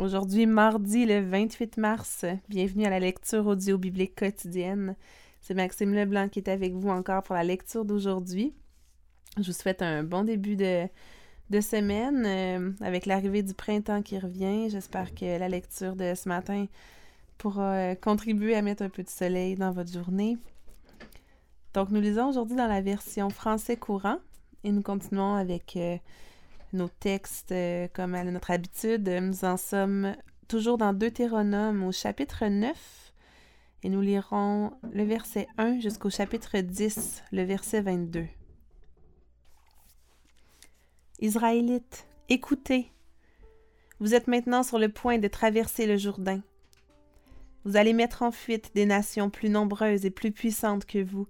Aujourd'hui, mardi le 28 mars, bienvenue à la lecture audio biblique quotidienne. C'est Maxime Leblanc qui est avec vous encore pour la lecture d'aujourd'hui. Je vous souhaite un bon début de, semaine euh, avec l'arrivée du printemps qui revient. J'espère que la lecture de ce matin pourra euh, contribuer à mettre un peu de soleil dans votre journée. Donc, nous lisons aujourd'hui dans la version français courant et nous continuons avec euh, nos textes euh, comme à notre habitude. Nous en sommes toujours dans Deutéronome au chapitre 9 et nous lirons le verset 1 jusqu'au chapitre 10, le verset 22. Israélites, écoutez. Vous êtes maintenant sur le point de traverser le Jourdain. Vous allez mettre en fuite des nations plus nombreuses et plus puissantes que vous,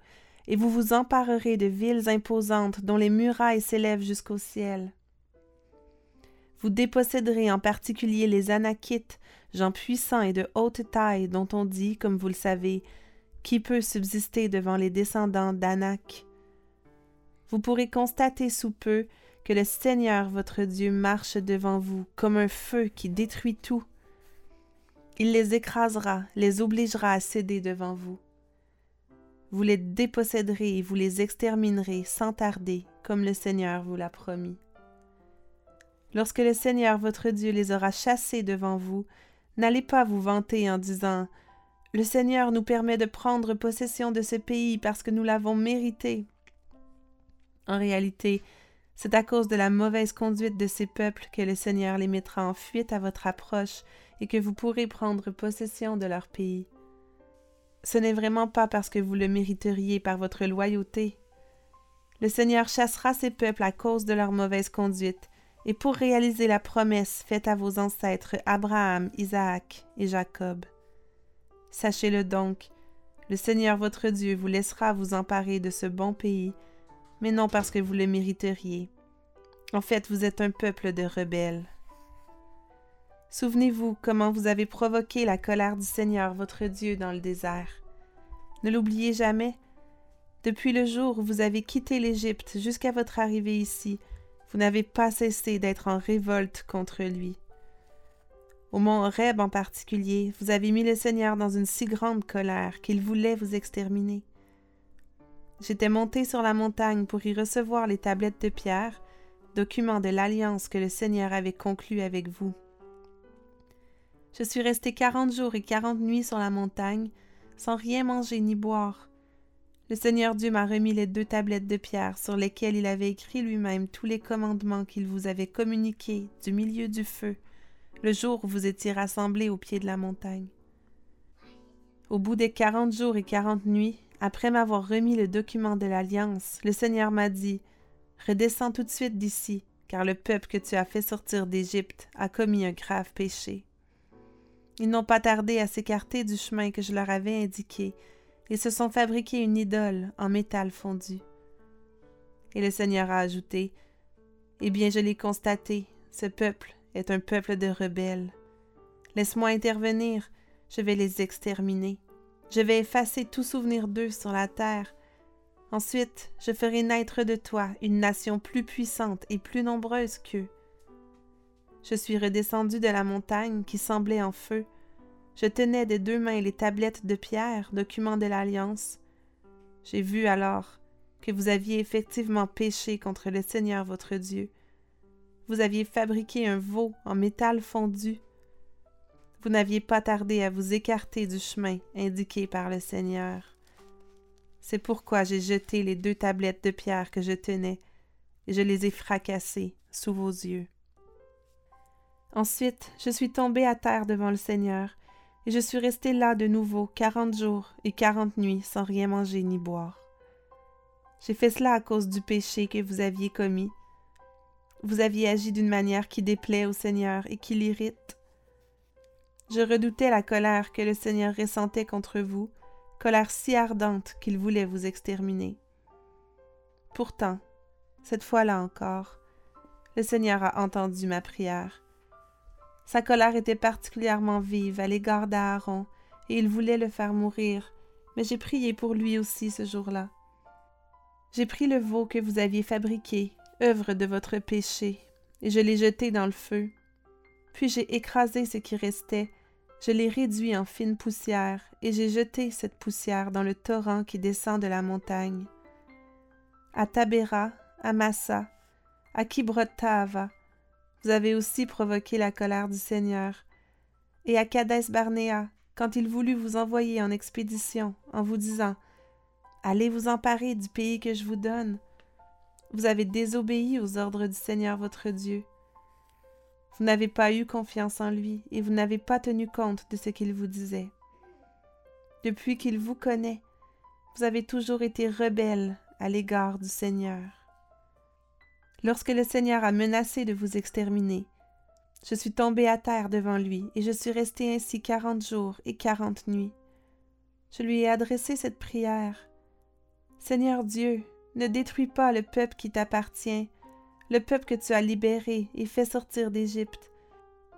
et vous vous emparerez de villes imposantes dont les murailles s'élèvent jusqu'au ciel. Vous déposséderez en particulier les Anakites, gens puissants et de haute taille, dont on dit, comme vous le savez, qui peut subsister devant les descendants d'Anak. Vous pourrez constater sous peu que le Seigneur votre Dieu marche devant vous comme un feu qui détruit tout. Il les écrasera, les obligera à céder devant vous. Vous les déposséderez et vous les exterminerez sans tarder, comme le Seigneur vous l'a promis. Lorsque le Seigneur votre Dieu les aura chassés devant vous, n'allez pas vous vanter en disant Le Seigneur nous permet de prendre possession de ce pays parce que nous l'avons mérité. En réalité, c'est à cause de la mauvaise conduite de ces peuples que le Seigneur les mettra en fuite à votre approche et que vous pourrez prendre possession de leur pays. Ce n'est vraiment pas parce que vous le mériteriez par votre loyauté. Le Seigneur chassera ces peuples à cause de leur mauvaise conduite, et pour réaliser la promesse faite à vos ancêtres Abraham, Isaac et Jacob. Sachez-le donc, le Seigneur votre Dieu vous laissera vous emparer de ce bon pays, mais non parce que vous le mériteriez. En fait, vous êtes un peuple de rebelles. Souvenez-vous comment vous avez provoqué la colère du Seigneur votre Dieu dans le désert. Ne l'oubliez jamais. Depuis le jour où vous avez quitté l'Égypte jusqu'à votre arrivée ici, vous n'avez pas cessé d'être en révolte contre lui. Au mont Horeb en particulier, vous avez mis le Seigneur dans une si grande colère qu'il voulait vous exterminer. J'étais monté sur la montagne pour y recevoir les tablettes de pierre, document de l'alliance que le Seigneur avait conclue avec vous. Je suis resté quarante jours et quarante nuits sur la montagne, sans rien manger ni boire, le Seigneur Dieu m'a remis les deux tablettes de pierre sur lesquelles il avait écrit lui-même tous les commandements qu'il vous avait communiqués du milieu du feu, le jour où vous étiez rassemblés au pied de la montagne. Au bout des quarante jours et quarante nuits, après m'avoir remis le document de l'alliance, le Seigneur m'a dit Redescends tout de suite d'ici, car le peuple que tu as fait sortir d'Égypte a commis un grave péché. Ils n'ont pas tardé à s'écarter du chemin que je leur avais indiqué, ils se sont fabriqués une idole en métal fondu. Et le Seigneur a ajouté Eh bien, je l'ai constaté, ce peuple est un peuple de rebelles. Laisse-moi intervenir, je vais les exterminer. Je vais effacer tout souvenir d'eux sur la terre. Ensuite, je ferai naître de toi une nation plus puissante et plus nombreuse qu'eux. Je suis redescendu de la montagne qui semblait en feu, je tenais des deux mains les tablettes de pierre, documents de l'Alliance. J'ai vu alors que vous aviez effectivement péché contre le Seigneur votre Dieu. Vous aviez fabriqué un veau en métal fondu. Vous n'aviez pas tardé à vous écarter du chemin indiqué par le Seigneur. C'est pourquoi j'ai jeté les deux tablettes de pierre que je tenais, et je les ai fracassées sous vos yeux. Ensuite, je suis tombé à terre devant le Seigneur, et je suis resté là de nouveau quarante jours et quarante nuits sans rien manger ni boire. J'ai fait cela à cause du péché que vous aviez commis. Vous aviez agi d'une manière qui déplaît au Seigneur et qui l'irrite. Je redoutais la colère que le Seigneur ressentait contre vous, colère si ardente qu'il voulait vous exterminer. Pourtant, cette fois-là encore, le Seigneur a entendu ma prière sa colère était particulièrement vive à l'égard d'Aaron, et il voulait le faire mourir, mais j'ai prié pour lui aussi ce jour-là. J'ai pris le veau que vous aviez fabriqué, œuvre de votre péché, et je l'ai jeté dans le feu. Puis j'ai écrasé ce qui restait, je l'ai réduit en fine poussière, et j'ai jeté cette poussière dans le torrent qui descend de la montagne. À Tabéra, à Massa, à Kibrot-Taava, vous avez aussi provoqué la colère du Seigneur, et à Kadès Barnéa, quand il voulut vous envoyer en expédition, en vous disant Allez vous emparer du pays que je vous donne. Vous avez désobéi aux ordres du Seigneur votre Dieu. Vous n'avez pas eu confiance en lui et vous n'avez pas tenu compte de ce qu'il vous disait. Depuis qu'il vous connaît, vous avez toujours été rebelle à l'égard du Seigneur. Lorsque le Seigneur a menacé de vous exterminer, je suis tombé à terre devant lui et je suis resté ainsi quarante jours et quarante nuits. Je lui ai adressé cette prière. Seigneur Dieu, ne détruis pas le peuple qui t'appartient, le peuple que tu as libéré et fait sortir d'Égypte,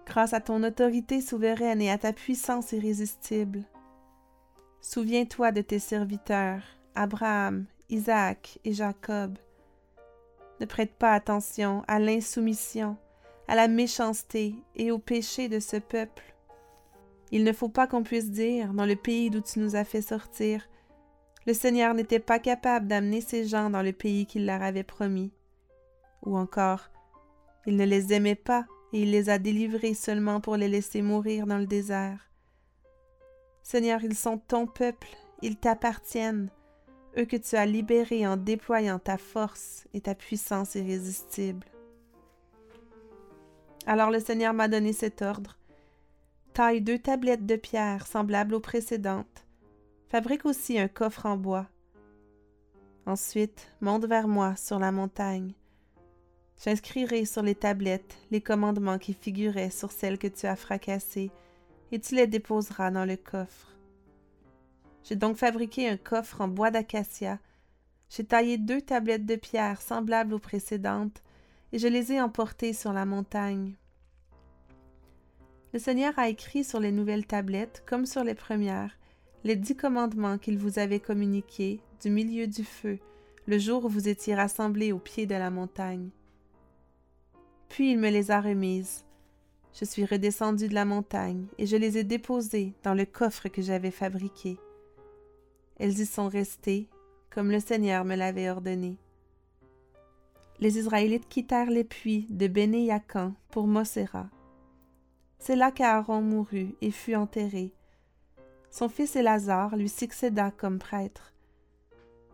grâce à ton autorité souveraine et à ta puissance irrésistible. Souviens-toi de tes serviteurs, Abraham, Isaac et Jacob. Ne prête pas attention à l'insoumission, à la méchanceté et au péché de ce peuple. Il ne faut pas qu'on puisse dire, dans le pays d'où tu nous as fait sortir, le Seigneur n'était pas capable d'amener ces gens dans le pays qu'il leur avait promis. Ou encore, il ne les aimait pas et il les a délivrés seulement pour les laisser mourir dans le désert. Seigneur, ils sont ton peuple, ils t'appartiennent, eux que tu as libérés en déployant ta force et ta puissance irrésistible. Alors le Seigneur m'a donné cet ordre. Taille deux tablettes de pierre semblables aux précédentes. Fabrique aussi un coffre en bois. Ensuite, monte vers moi sur la montagne. J'inscrirai sur les tablettes les commandements qui figuraient sur celles que tu as fracassées, et tu les déposeras dans le coffre. J'ai donc fabriqué un coffre en bois d'acacia. J'ai taillé deux tablettes de pierre semblables aux précédentes, et je les ai emportées sur la montagne. Le Seigneur a écrit sur les nouvelles tablettes, comme sur les premières, les dix commandements qu'il vous avait communiqués du milieu du feu, le jour où vous étiez rassemblés au pied de la montagne. Puis il me les a remises. Je suis redescendu de la montagne et je les ai déposées dans le coffre que j'avais fabriqué. Elles y sont restées, comme le Seigneur me l'avait ordonné. Les Israélites quittèrent les puits de Béné-Yacan pour Moséra. C'est là qu'Aaron mourut et fut enterré. Son fils Élazar lui succéda comme prêtre.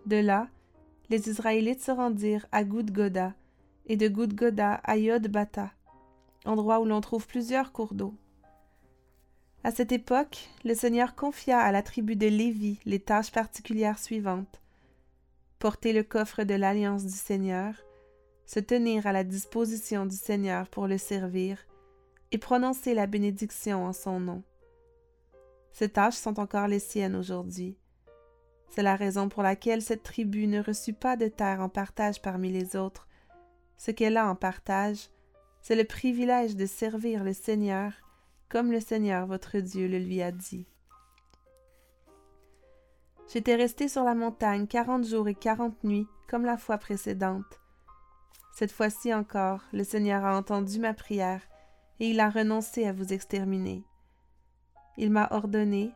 De là, les Israélites se rendirent à Goudgoda, et de Goudgoda à Yodbata, endroit où l'on trouve plusieurs cours d'eau. À cette époque, le Seigneur confia à la tribu de Lévi les tâches particulières suivantes porter le coffre de l'alliance du Seigneur, se tenir à la disposition du Seigneur pour le servir, et prononcer la bénédiction en son nom. Ces tâches sont encore les siennes aujourd'hui. C'est la raison pour laquelle cette tribu ne reçut pas de terre en partage parmi les autres, ce qu'elle a en partage, c'est le privilège de servir le Seigneur comme le Seigneur votre Dieu le lui a dit. J'étais resté sur la montagne quarante jours et quarante nuits, comme la fois précédente. Cette fois-ci encore, le Seigneur a entendu ma prière, et il a renoncé à vous exterminer. Il m'a ordonné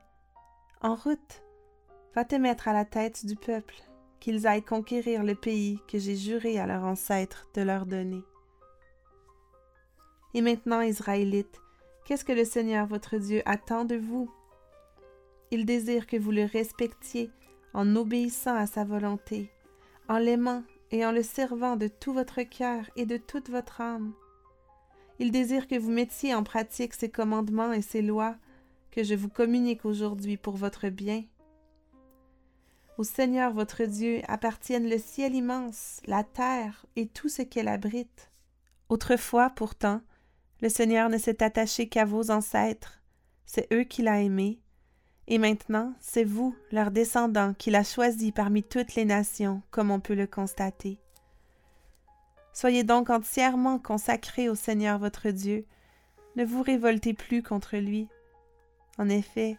En route, va te mettre à la tête du peuple qu'ils aillent conquérir le pays que j'ai juré à leurs ancêtres de leur donner. Et maintenant, Israélites, qu'est-ce que le Seigneur votre Dieu attend de vous? Il désire que vous le respectiez en obéissant à sa volonté, en l'aimant et en le servant de tout votre cœur et de toute votre âme. Il désire que vous mettiez en pratique ses commandements et ses lois que je vous communique aujourd'hui pour votre bien au Seigneur votre Dieu appartiennent le ciel immense, la terre et tout ce qu'elle abrite. Autrefois, pourtant, le Seigneur ne s'est attaché qu'à vos ancêtres, c'est eux qu'il a aimés, et maintenant c'est vous, leurs descendants, qu'il a choisis parmi toutes les nations, comme on peut le constater. Soyez donc entièrement consacrés au Seigneur votre Dieu, ne vous révoltez plus contre lui. En effet,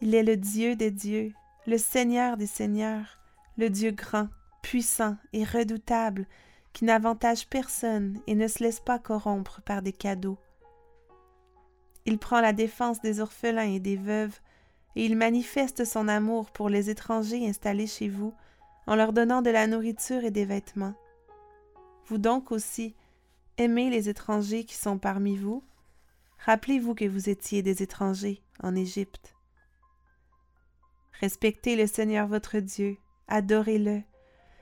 il est le Dieu des dieux, le Seigneur des Seigneurs, le Dieu grand, puissant et redoutable, qui n'avantage personne et ne se laisse pas corrompre par des cadeaux. Il prend la défense des orphelins et des veuves, et il manifeste son amour pour les étrangers installés chez vous, en leur donnant de la nourriture et des vêtements. Vous donc aussi, aimez les étrangers qui sont parmi vous. Rappelez-vous que vous étiez des étrangers en Égypte. Respectez le Seigneur votre Dieu, adorez-le,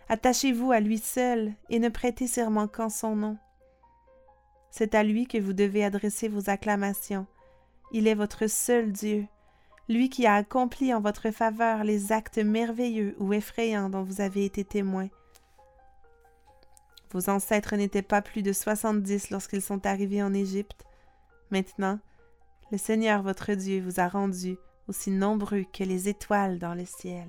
attachez-vous à lui seul et ne prêtez serment qu'en son nom. C'est à lui que vous devez adresser vos acclamations. Il est votre seul Dieu, lui qui a accompli en votre faveur les actes merveilleux ou effrayants dont vous avez été témoin. Vos ancêtres n'étaient pas plus de soixante-dix lorsqu'ils sont arrivés en Égypte. Maintenant, le Seigneur votre Dieu vous a rendus aussi nombreux que les étoiles dans le ciel.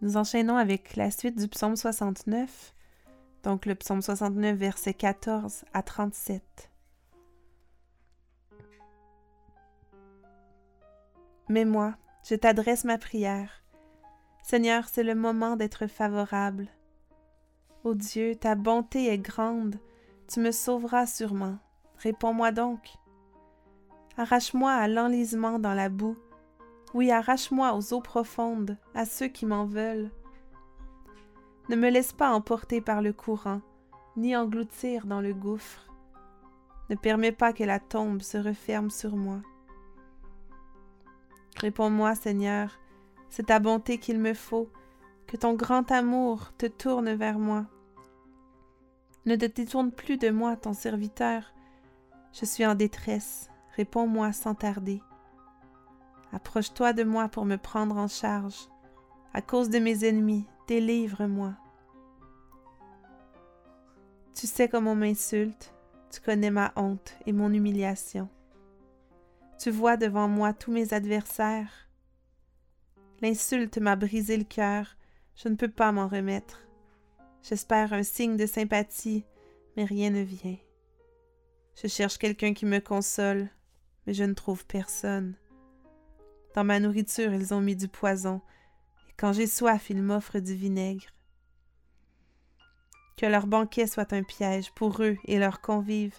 Nous enchaînons avec la suite du psaume 69, donc le psaume 69, versets 14 à 37. Mais moi, je t'adresse ma prière. Seigneur, c'est le moment d'être favorable. Ô Dieu, ta bonté est grande, tu me sauveras sûrement. Réponds-moi donc. Arrache-moi à l'enlisement dans la boue, oui, arrache-moi aux eaux profondes, à ceux qui m'en veulent. Ne me laisse pas emporter par le courant, ni engloutir dans le gouffre. Ne permets pas que la tombe se referme sur moi. Réponds-moi, Seigneur, c'est ta bonté qu'il me faut, que ton grand amour te tourne vers moi. Ne te détourne plus de moi, ton serviteur. Je suis en détresse. Réponds-moi sans tarder. Approche-toi de moi pour me prendre en charge. À cause de mes ennemis, délivre-moi. Tu sais comment on m'insulte, tu connais ma honte et mon humiliation. Tu vois devant moi tous mes adversaires. L'insulte m'a brisé le cœur, je ne peux pas m'en remettre. J'espère un signe de sympathie, mais rien ne vient. Je cherche quelqu'un qui me console, mais je ne trouve personne. Dans ma nourriture, ils ont mis du poison, et quand j'ai soif, ils m'offrent du vinaigre. Que leur banquet soit un piège pour eux et leurs convives,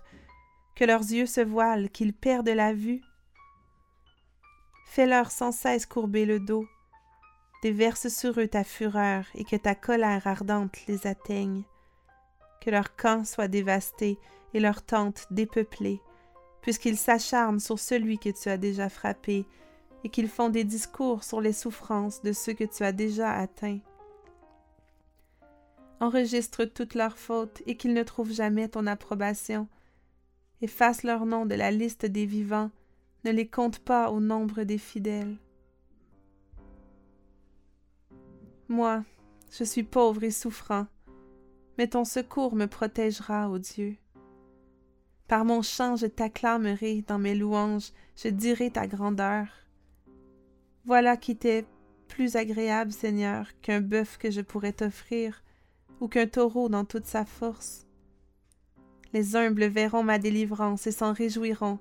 que leurs yeux se voilent, qu'ils perdent la vue. Fais-leur sans cesse courber le dos, déverse sur eux ta fureur et que ta colère ardente les atteigne. Que leur camp soit dévasté et leurs tentes dépeuplées, puisqu'ils s'acharnent sur celui que tu as déjà frappé et qu'ils font des discours sur les souffrances de ceux que tu as déjà atteints. Enregistre toutes leurs fautes et qu'ils ne trouvent jamais ton approbation. Efface leur nom de la liste des vivants, ne les compte pas au nombre des fidèles. Moi, je suis pauvre et souffrant, mais ton secours me protégera, ô Dieu. Par mon chant, je t'acclamerai dans mes louanges, je dirai ta grandeur. Voilà qui t'est plus agréable, Seigneur, qu'un bœuf que je pourrais t'offrir, ou qu'un taureau dans toute sa force. Les humbles verront ma délivrance et s'en réjouiront.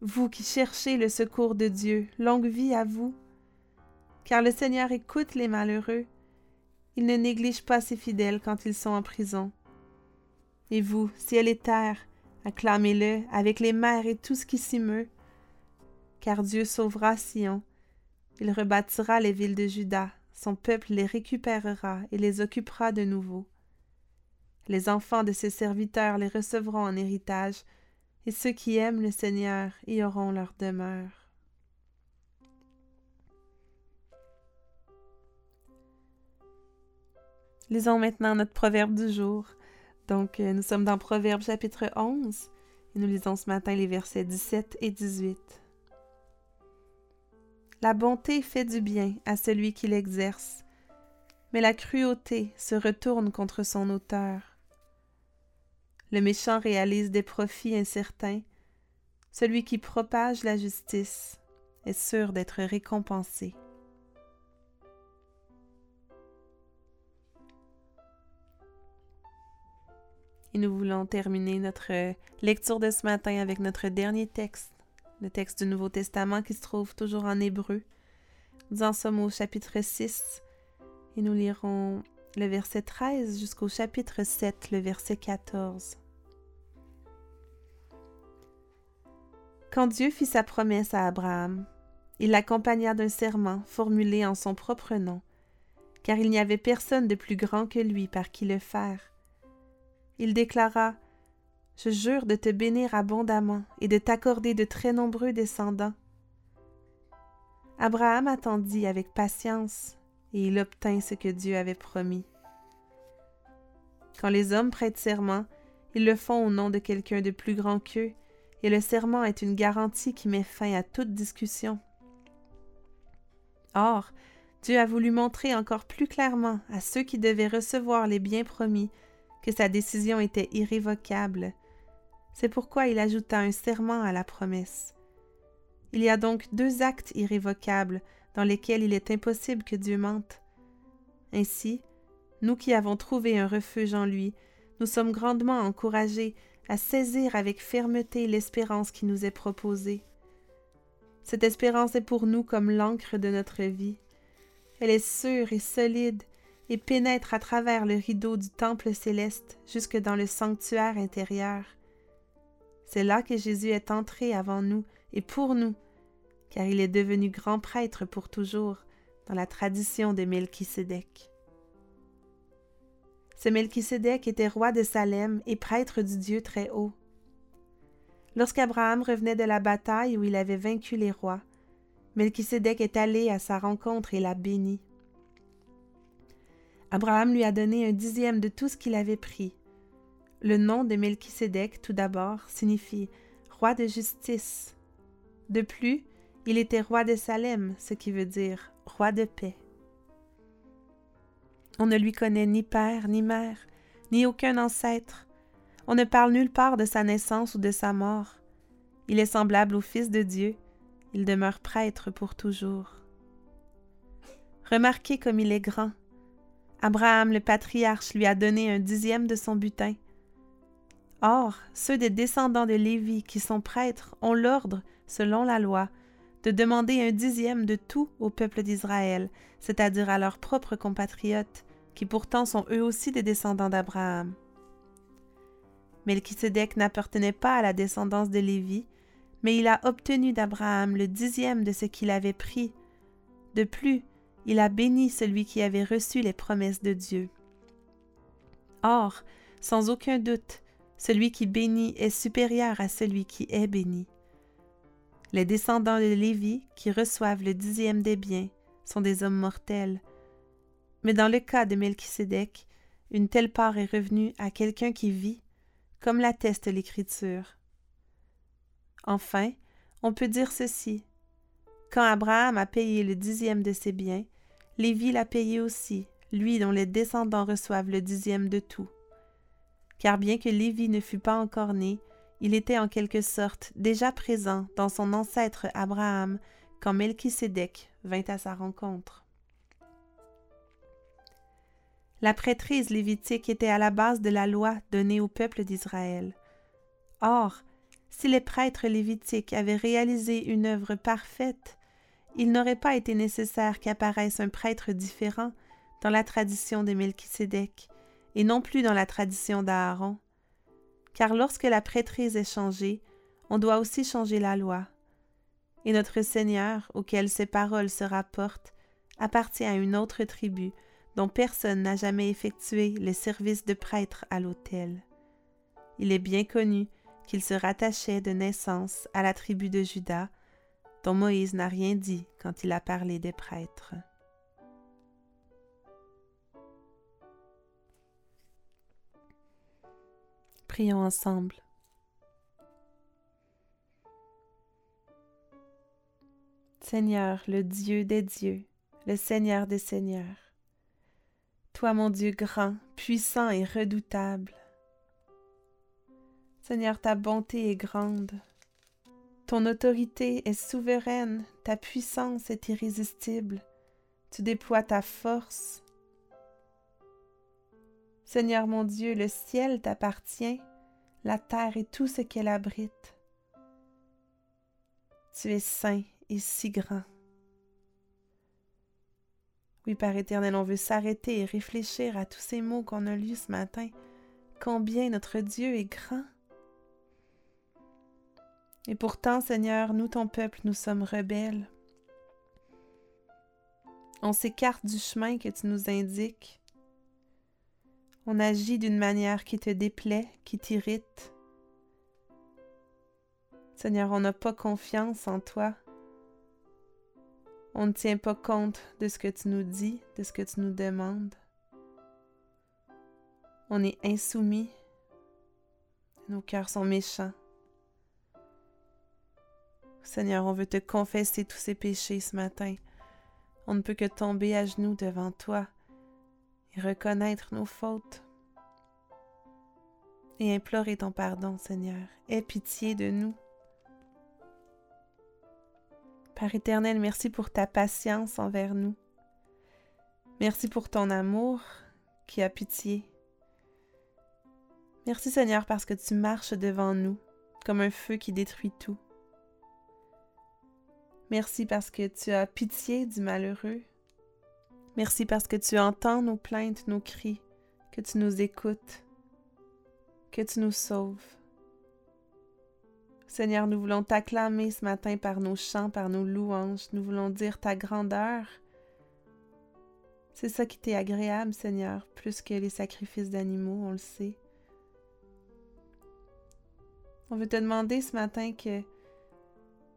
Vous qui cherchez le secours de Dieu, longue vie à vous. Car le Seigneur écoute les malheureux. Il ne néglige pas ses fidèles quand ils sont en prison. Et vous, ciel et terre, acclamez-le avec les mers et tout ce qui s'y meut. Car Dieu sauvera Sion il rebâtira les villes de Juda, son peuple les récupérera et les occupera de nouveau. Les enfants de ses serviteurs les recevront en héritage, et ceux qui aiment le Seigneur y auront leur demeure. Lisons maintenant notre proverbe du jour. Donc, euh, nous sommes dans Proverbe chapitre 11 et nous lisons ce matin les versets 17 et 18. La bonté fait du bien à celui qui l'exerce, mais la cruauté se retourne contre son auteur. Le méchant réalise des profits incertains, celui qui propage la justice est sûr d'être récompensé. Et nous voulons terminer notre lecture de ce matin avec notre dernier texte le texte du Nouveau Testament qui se trouve toujours en hébreu. Nous en sommes au chapitre 6 et nous lirons le verset 13, jusqu'au chapitre 7, le verset 14. Quand Dieu fit sa promesse à Abraham, il l'accompagna d'un serment formulé en son propre nom, car il n'y avait personne de plus grand que lui par qui le faire. Il déclara Je jure de te bénir abondamment et de t'accorder de très nombreux descendants. Abraham attendit avec patience, et il obtint ce que Dieu avait promis. Quand les hommes prêtent serment, ils le font au nom de quelqu'un de plus grand qu'eux, et le serment est une garantie qui met fin à toute discussion. Or, Dieu a voulu montrer encore plus clairement à ceux qui devaient recevoir les biens promis que sa décision était irrévocable. C'est pourquoi il ajouta un serment à la promesse. Il y a donc deux actes irrévocables dans lesquels il est impossible que Dieu mente. Ainsi, nous qui avons trouvé un refuge en lui, nous sommes grandement encouragés à saisir avec fermeté l'espérance qui nous est proposée. Cette espérance est pour nous comme l'encre de notre vie. Elle est sûre et solide et pénètre à travers le rideau du temple céleste jusque dans le sanctuaire intérieur. C'est là que Jésus est entré avant nous et pour nous, car il est devenu grand prêtre pour toujours dans la tradition de Melchisédek. Ce Melchisédek était roi de Salem et prêtre du Dieu très haut. Lorsqu'Abraham revenait de la bataille où il avait vaincu les rois, Melchisédek est allé à sa rencontre et l'a béni. Abraham lui a donné un dixième de tout ce qu'il avait pris. Le nom de Melchisédek, tout d'abord, signifie roi de justice. De plus, il était roi de Salem, ce qui veut dire roi de paix. On ne lui connaît ni père, ni mère, ni aucun ancêtre. On ne parle nulle part de sa naissance ou de sa mort. Il est semblable au Fils de Dieu. Il demeure prêtre pour toujours. Remarquez comme il est grand. Abraham le patriarche lui a donné un dixième de son butin. Or, ceux des descendants de Lévi qui sont prêtres ont l'ordre, selon la loi, de demander un dixième de tout au peuple d'Israël, c'est-à-dire à leurs propres compatriotes, qui pourtant sont eux aussi des descendants d'Abraham. Melchisedec n'appartenait pas à la descendance de Lévi, mais il a obtenu d'Abraham le dixième de ce qu'il avait pris. De plus, il a béni celui qui avait reçu les promesses de Dieu. Or, sans aucun doute, celui qui bénit est supérieur à celui qui est béni. Les descendants de Lévi, qui reçoivent le dixième des biens, sont des hommes mortels, mais dans le cas de Melchisédek, une telle part est revenue à quelqu'un qui vit, comme l'atteste l'Écriture. Enfin, on peut dire ceci. Quand Abraham a payé le dixième de ses biens, Lévi l'a payé aussi, lui dont les descendants reçoivent le dixième de tout. Car bien que Lévi ne fût pas encore né, il était en quelque sorte déjà présent dans son ancêtre Abraham quand Melchisédek vint à sa rencontre. La prêtrise lévitique était à la base de la loi donnée au peuple d'Israël. Or, si les prêtres lévitiques avaient réalisé une œuvre parfaite, il n'aurait pas été nécessaire qu'apparaisse un prêtre différent dans la tradition de Melchisédek et non plus dans la tradition d'Aaron. Car lorsque la prêtrise est changée, on doit aussi changer la loi. Et notre Seigneur, auquel ces paroles se rapportent, appartient à une autre tribu dont personne n'a jamais effectué le service de prêtre à l'autel. Il est bien connu qu'il se rattachait de naissance à la tribu de Juda, dont Moïse n'a rien dit quand il a parlé des prêtres. Prions ensemble. Seigneur, le Dieu des dieux, le Seigneur des seigneurs, toi mon Dieu grand, puissant et redoutable. Seigneur, ta bonté est grande, ton autorité est souveraine, ta puissance est irrésistible, tu déploies ta force. Seigneur mon Dieu, le ciel t'appartient, la terre et tout ce qu'elle abrite. Tu es saint et si grand. Oui, Père éternel, on veut s'arrêter et réfléchir à tous ces mots qu'on a lus ce matin. Combien notre Dieu est grand. Et pourtant, Seigneur, nous, ton peuple, nous sommes rebelles. On s'écarte du chemin que tu nous indiques. On agit d'une manière qui te déplaît, qui t'irrite. Seigneur, on n'a pas confiance en toi. On ne tient pas compte de ce que tu nous dis, de ce que tu nous demandes. On est insoumis. Nos cœurs sont méchants. Seigneur, on veut te confesser tous ces péchés ce matin. On ne peut que tomber à genoux devant toi reconnaître nos fautes et implorer ton pardon, Seigneur. Aie pitié de nous. Père éternel, merci pour ta patience envers nous. Merci pour ton amour qui a pitié. Merci Seigneur parce que tu marches devant nous comme un feu qui détruit tout. Merci parce que tu as pitié du malheureux. Merci parce que tu entends nos plaintes, nos cris, que tu nous écoutes, que tu nous sauves. Seigneur, nous voulons t'acclamer ce matin par nos chants, par nos louanges. Nous voulons dire ta grandeur. C'est ça qui t'est agréable, Seigneur, plus que les sacrifices d'animaux, on le sait. On veut te demander ce matin que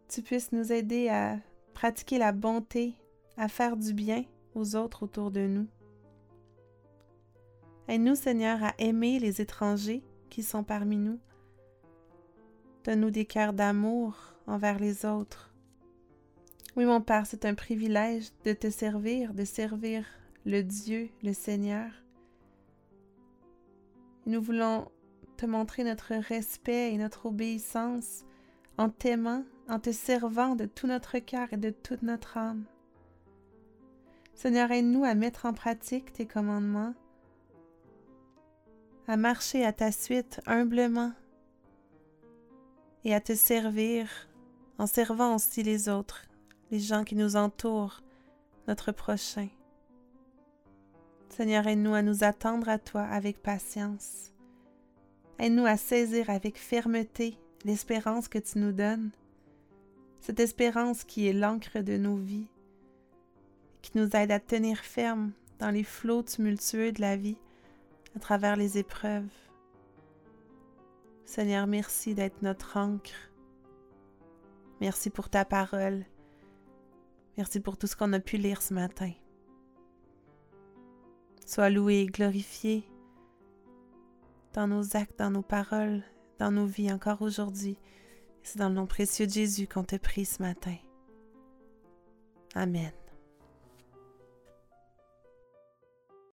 tu puisses nous aider à pratiquer la bonté, à faire du bien aux autres autour de nous. Aide-nous, Seigneur, à aimer les étrangers qui sont parmi nous, Donne-nous des cœurs d'amour envers les autres. Oui, mon Père, c'est un privilège de te servir, de servir le Dieu, le Seigneur. nous voulons te montrer notre respect et notre obéissance en t'aimant, en te servant de tout notre cœur et de toute notre âme. Seigneur, aide-nous à mettre en pratique tes commandements, à marcher à ta suite humblement et à te servir en servant aussi les autres, les gens qui nous entourent, notre prochain. Seigneur, aide-nous à nous attendre à toi avec patience. Aide-nous à saisir avec fermeté l'espérance que tu nous donnes, cette espérance qui est l'encre de nos vies, qui nous aide à tenir ferme dans les flots tumultueux de la vie à travers les épreuves. Seigneur, merci d'être notre ancre. Merci pour ta parole. Merci pour tout ce qu'on a pu lire ce matin. Sois loué et glorifié dans nos actes, dans nos paroles, dans nos vies encore aujourd'hui. C'est dans le nom précieux de Jésus qu'on te prie ce matin. Amen.